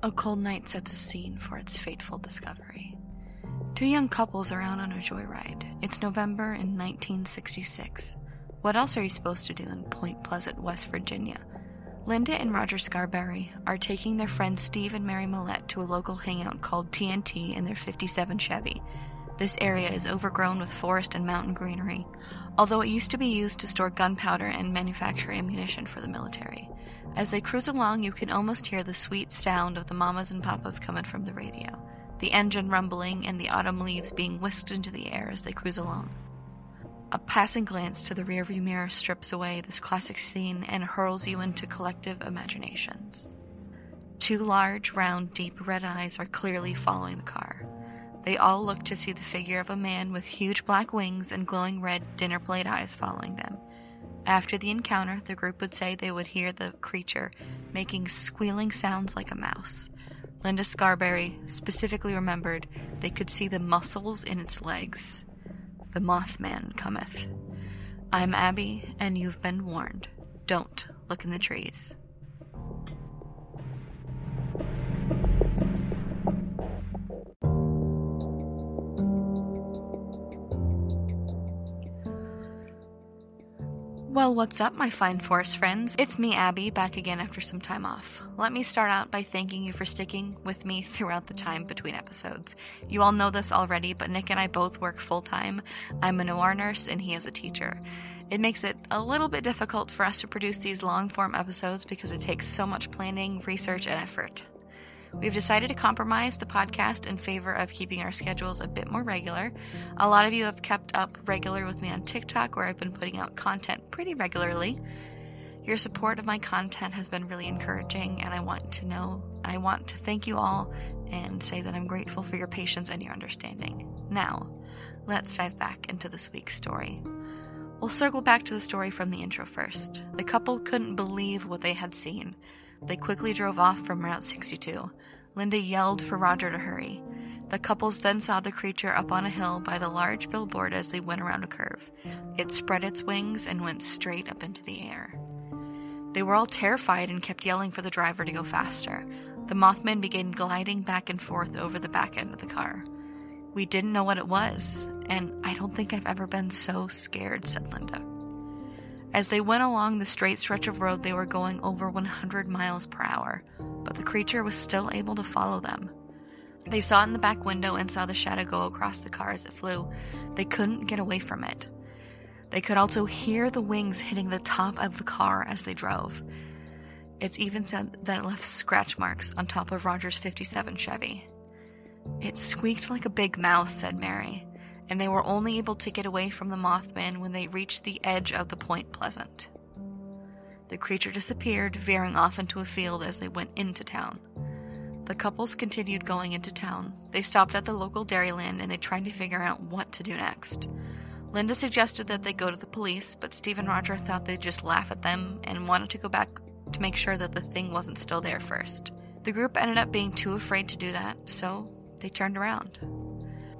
A cold night sets a scene for its fateful discovery. Two young couples are out on a joyride. It's November in 1966. What else are you supposed to do in Point Pleasant, West Virginia? Linda and Roger Scarberry are taking their friends Steve and Mary Mallette to a local hangout called TNT in their 57 Chevy. This area is overgrown with forest and mountain greenery, although it used to be used to store gunpowder and manufacture ammunition for the military. As they cruise along, you can almost hear the sweet sound of the mamas and papas coming from the radio, the engine rumbling, and the autumn leaves being whisked into the air as they cruise along. A passing glance to the rearview mirror strips away this classic scene and hurls you into collective imaginations. Two large, round, deep red eyes are clearly following the car. They all looked to see the figure of a man with huge black wings and glowing red dinner plate eyes following them. After the encounter, the group would say they would hear the creature making squealing sounds like a mouse. Linda Scarberry specifically remembered they could see the muscles in its legs. The Mothman cometh. I'm Abby, and you've been warned. Don't look in the trees. Well, what's up, my fine forest friends? It's me, Abby, back again after some time off. Let me start out by thanking you for sticking with me throughout the time between episodes. You all know this already, but Nick and I both work full time. I'm an OR nurse, and he is a teacher. It makes it a little bit difficult for us to produce these long form episodes because it takes so much planning, research, and effort. We've decided to compromise the podcast in favor of keeping our schedules a bit more regular. A lot of you have kept up regular with me on TikTok, where I've been putting out content pretty regularly. Your support of my content has been really encouraging, and I want to know, I want to thank you all and say that I'm grateful for your patience and your understanding. Now, let's dive back into this week's story. We'll circle back to the story from the intro first. The couple couldn't believe what they had seen. They quickly drove off from Route 62. Linda yelled for Roger to hurry. The couples then saw the creature up on a hill by the large billboard as they went around a curve. It spread its wings and went straight up into the air. They were all terrified and kept yelling for the driver to go faster. The Mothman began gliding back and forth over the back end of the car. We didn't know what it was, and I don't think I've ever been so scared, said Linda. As they went along the straight stretch of road, they were going over 100 miles per hour, but the creature was still able to follow them. They saw it in the back window and saw the shadow go across the car as it flew. They couldn't get away from it. They could also hear the wings hitting the top of the car as they drove. It's even said that it left scratch marks on top of Roger's 57 Chevy. It squeaked like a big mouse, said Mary and they were only able to get away from the Mothman when they reached the edge of the Point Pleasant. The creature disappeared, veering off into a field as they went into town. The couples continued going into town. They stopped at the local Dairyland and they tried to figure out what to do next. Linda suggested that they go to the police, but Steve and Roger thought they'd just laugh at them and wanted to go back to make sure that the thing wasn't still there first. The group ended up being too afraid to do that, so they turned around.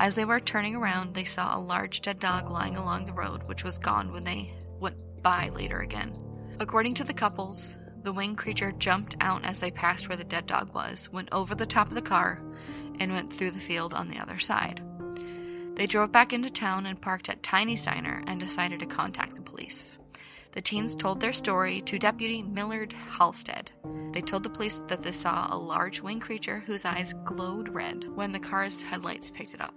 As they were turning around, they saw a large dead dog lying along the road, which was gone when they went by later again. According to the couples, the winged creature jumped out as they passed where the dead dog was, went over the top of the car, and went through the field on the other side. They drove back into town and parked at Tiny's Diner and decided to contact the police. The teens told their story to Deputy Millard Halstead. They told the police that they saw a large winged creature whose eyes glowed red when the car's headlights picked it up.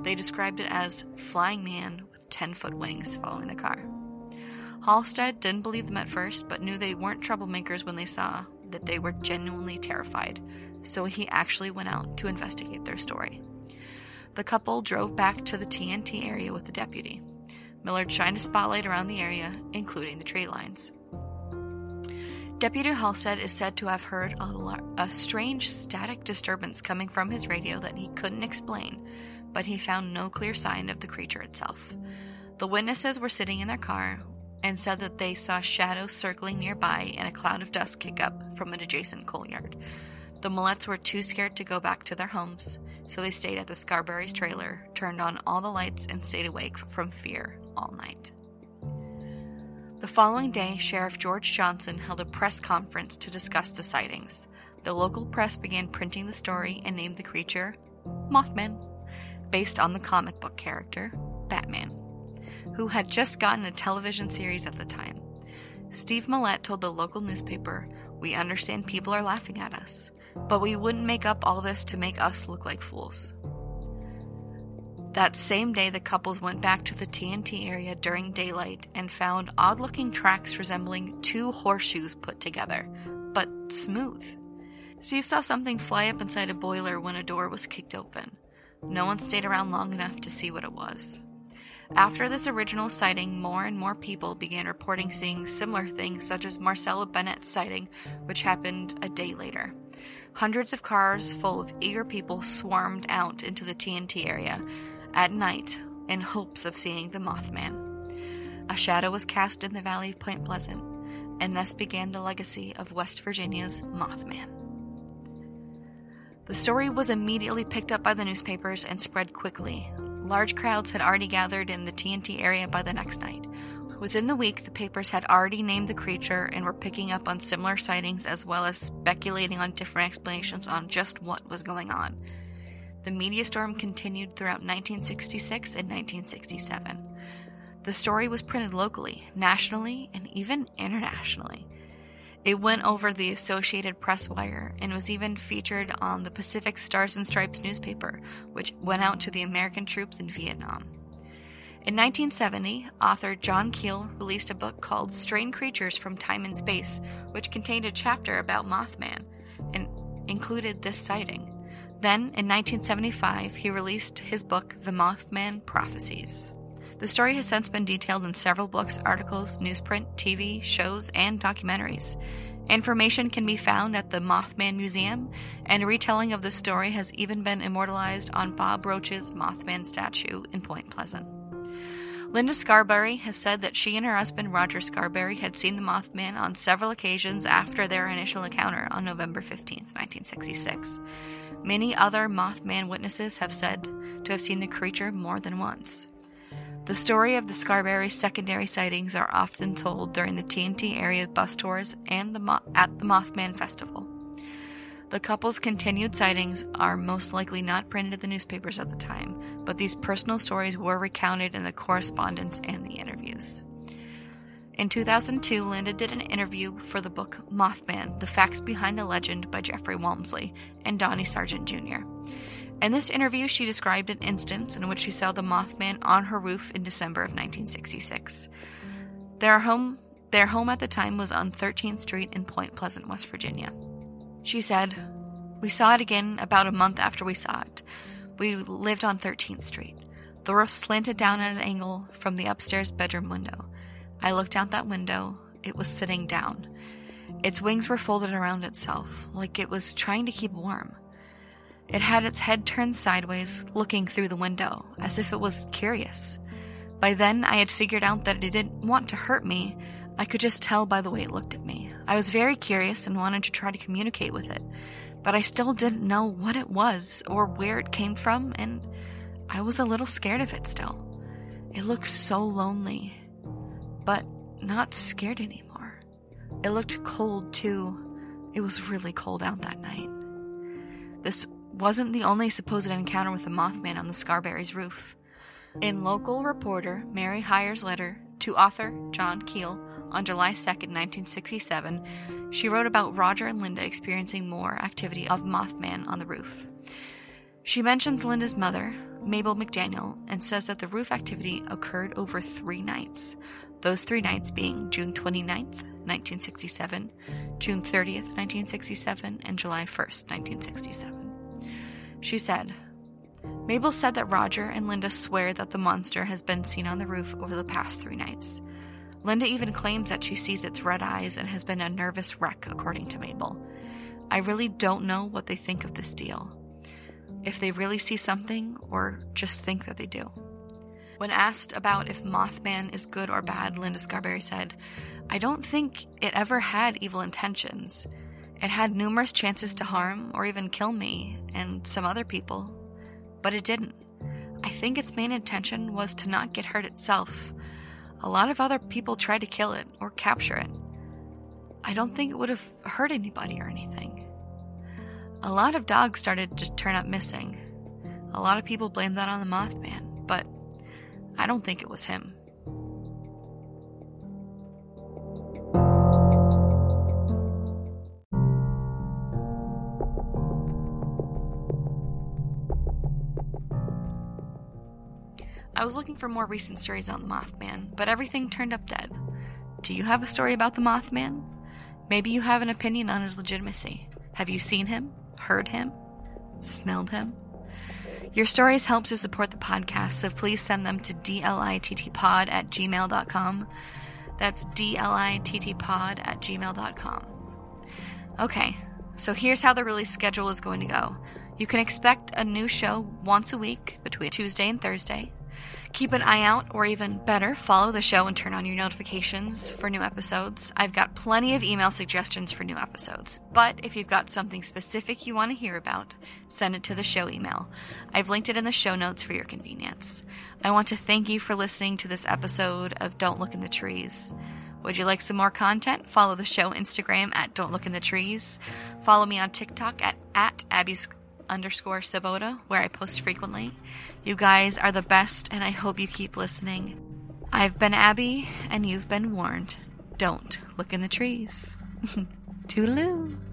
They described it as flying man with 10 foot wings following the car. Halstead didn't believe them at first, but knew they weren't troublemakers when they saw that they were genuinely terrified, so he actually went out to investigate their story. The couple drove back to the TNT area with the deputy. Millard shined a spotlight around the area, including the tree lines. Deputy Halstead is said to have heard a, a, strange static disturbance coming from his radio that he couldn't explain, but he found no clear sign of the creature itself. The witnesses were sitting in their car and said that they saw shadows circling nearby and a cloud of dust kick up from an adjacent coal yard. The Mallettes were too scared to go back to their homes, so they stayed at the Scarberry's trailer, turned on all the lights, and stayed awake from fear all night. The following day, Sheriff George Johnson held a press conference to discuss the sightings. the local press began printing the story and named the creature Mothman, based on the comic book character Batman, who had just gotten a television series at the time. Steve Mallette told the local newspaper, We understand people are laughing at us, but we wouldn't make up all this to make us look like fools. That same day, the couples went back to the TNT area during daylight and found odd looking tracks resembling two horseshoes put together, but smooth. Steve saw something fly up inside a boiler when a door was kicked open. No one stayed around long enough to see what it was. After this original sighting, more and more people began reporting seeing similar things, such as Marcella Bennett's sighting, which happened a day later. Hundreds of cars full of eager people swarmed out into the TNT area at night in hopes of seeing the Mothman. A shadow was cast in the valley of Point Pleasant, and thus began the legacy of West Virginia's Mothman. The story was immediately picked up by the newspapers and spread quickly. Large crowds had already gathered in the TNT area by the next night. Within the week, the papers had already named the creature and were picking up on similar sightings as well as speculating on different explanations on just what was going on. The media storm continued throughout 1966 and 1967. The story was printed locally, nationally, and even internationally. It went over the Associated Press wire and was even featured on the Pacific Stars and Stripes newspaper, which went out to the American troops in Vietnam. In 1970, author John Keel released a book called Strange Creatures from Time and Space, which contained a chapter about Mothman and included this sighting. Then, in 1975, he released his book, The Mothman Prophecies. The story has since been detailed in several books, articles, newsprint, TV, shows, and documentaries. Information can be found at the Mothman Museum, and a retelling of the story has even been immortalized on Bob Roach's Mothman statue in Point Pleasant. Linda Scarberry has said that she and her husband Roger Scarberry had seen the Mothman on several occasions after their initial encounter on November 15, 1966. Many other Mothman witnesses have said to have seen the creature more than once. The story of the Scarberry secondary sightings are often told during the TNT area bus tours and the Mo- at the Mothman Festival. The couple's continued sightings are most likely not printed in the newspapers at the time, but these personal stories were recounted in the correspondence and the interviews. In 2002, Linda did an interview for the book Mothman The Facts Behind the Legend by Jeffrey Wamsley and Donnie Sergent Jr. In this interview, she described an instance in which she saw the Mothman on her roof in December of 1966. Their home, their home at the time was on 13th Street in Point Pleasant, West Virginia. She said, We saw it again about a month after we saw it. We lived on 13th Street. The roof slanted down at an angle from the upstairs bedroom window. I looked out that window. It was sitting down. Its wings were folded around itself, like it was trying to keep warm. It had its head turned sideways, looking through the window, as if it was curious. By then, I had figured out that it didn't want to hurt me. I could just tell by the way it looked at me. I was very curious and wanted to try to communicate with it, but I still didn't know what it was or where it came from, and I was a little scared of it still. It looked so lonely, but not scared anymore. It looked cold too. It was really cold out that night. This wasn't the only supposed encounter with the Mothman on the Scarberry's roof. In local reporter Mary Hyre's letter to author John Keel on July 2, 1967, she wrote about Roger and Linda experiencing more activity of Mothman on the roof. She mentions Linda's mother, Mabel McDaniel, and says that the roof activity occurred over three nights, those three nights being June 29th, 1967, June 30th, 1967, and July 1st, 1967. She said, Mabel said that Roger and Linda swear that the monster has been seen on the roof over the past three nights. Linda even claims that she sees its red eyes and has been a nervous wreck, according to Mabel. I really don't know what they think of this deal. If they really see something or just think that they do. When asked about if Mothman is good or bad, Linda Scarberry said, I don't think it ever had evil intentions. It had numerous chances to harm or even kill me and some other people, but it didn't. I think its main intention was to not get hurt itself. A lot of other people tried to kill it or capture it. I don't think it would have hurt anybody or anything. A lot of dogs started to turn up missing. A lot of people blame that on the Mothman, but I don't think it was him. Was looking for more recent stories on the Mothman, but everything turned up dead. Do you have a story about the Mothman? Maybe you have an opinion on his legitimacy. Have you seen him? Heard him? Smelled him? Your stories help to support the podcast, so please send them to dlittpod at gmail.com. That's dlittpod at gmail.com. Okay, so here's how the release schedule is going to go. You can expect a new show once a week between Tuesday and Thursday. Keep an eye out, or even better, follow the show and turn on your notifications for new episodes. I've got plenty of email suggestions for new episodes, but if you've got something specific you want to hear about, send it to the show email. I've linked it in the show notes for your convenience. I want to thank you for listening to this episode of Don't Look in the Trees. Would you like some more content? Follow the show Instagram at Don't Look in the Trees. Follow me on TikTok at, at Abby's underscore Sabota, where I post frequently. You guys are the best, and I hope you keep listening. I've been Abby, and you've been warned. Don't look in the trees. Toodaloo.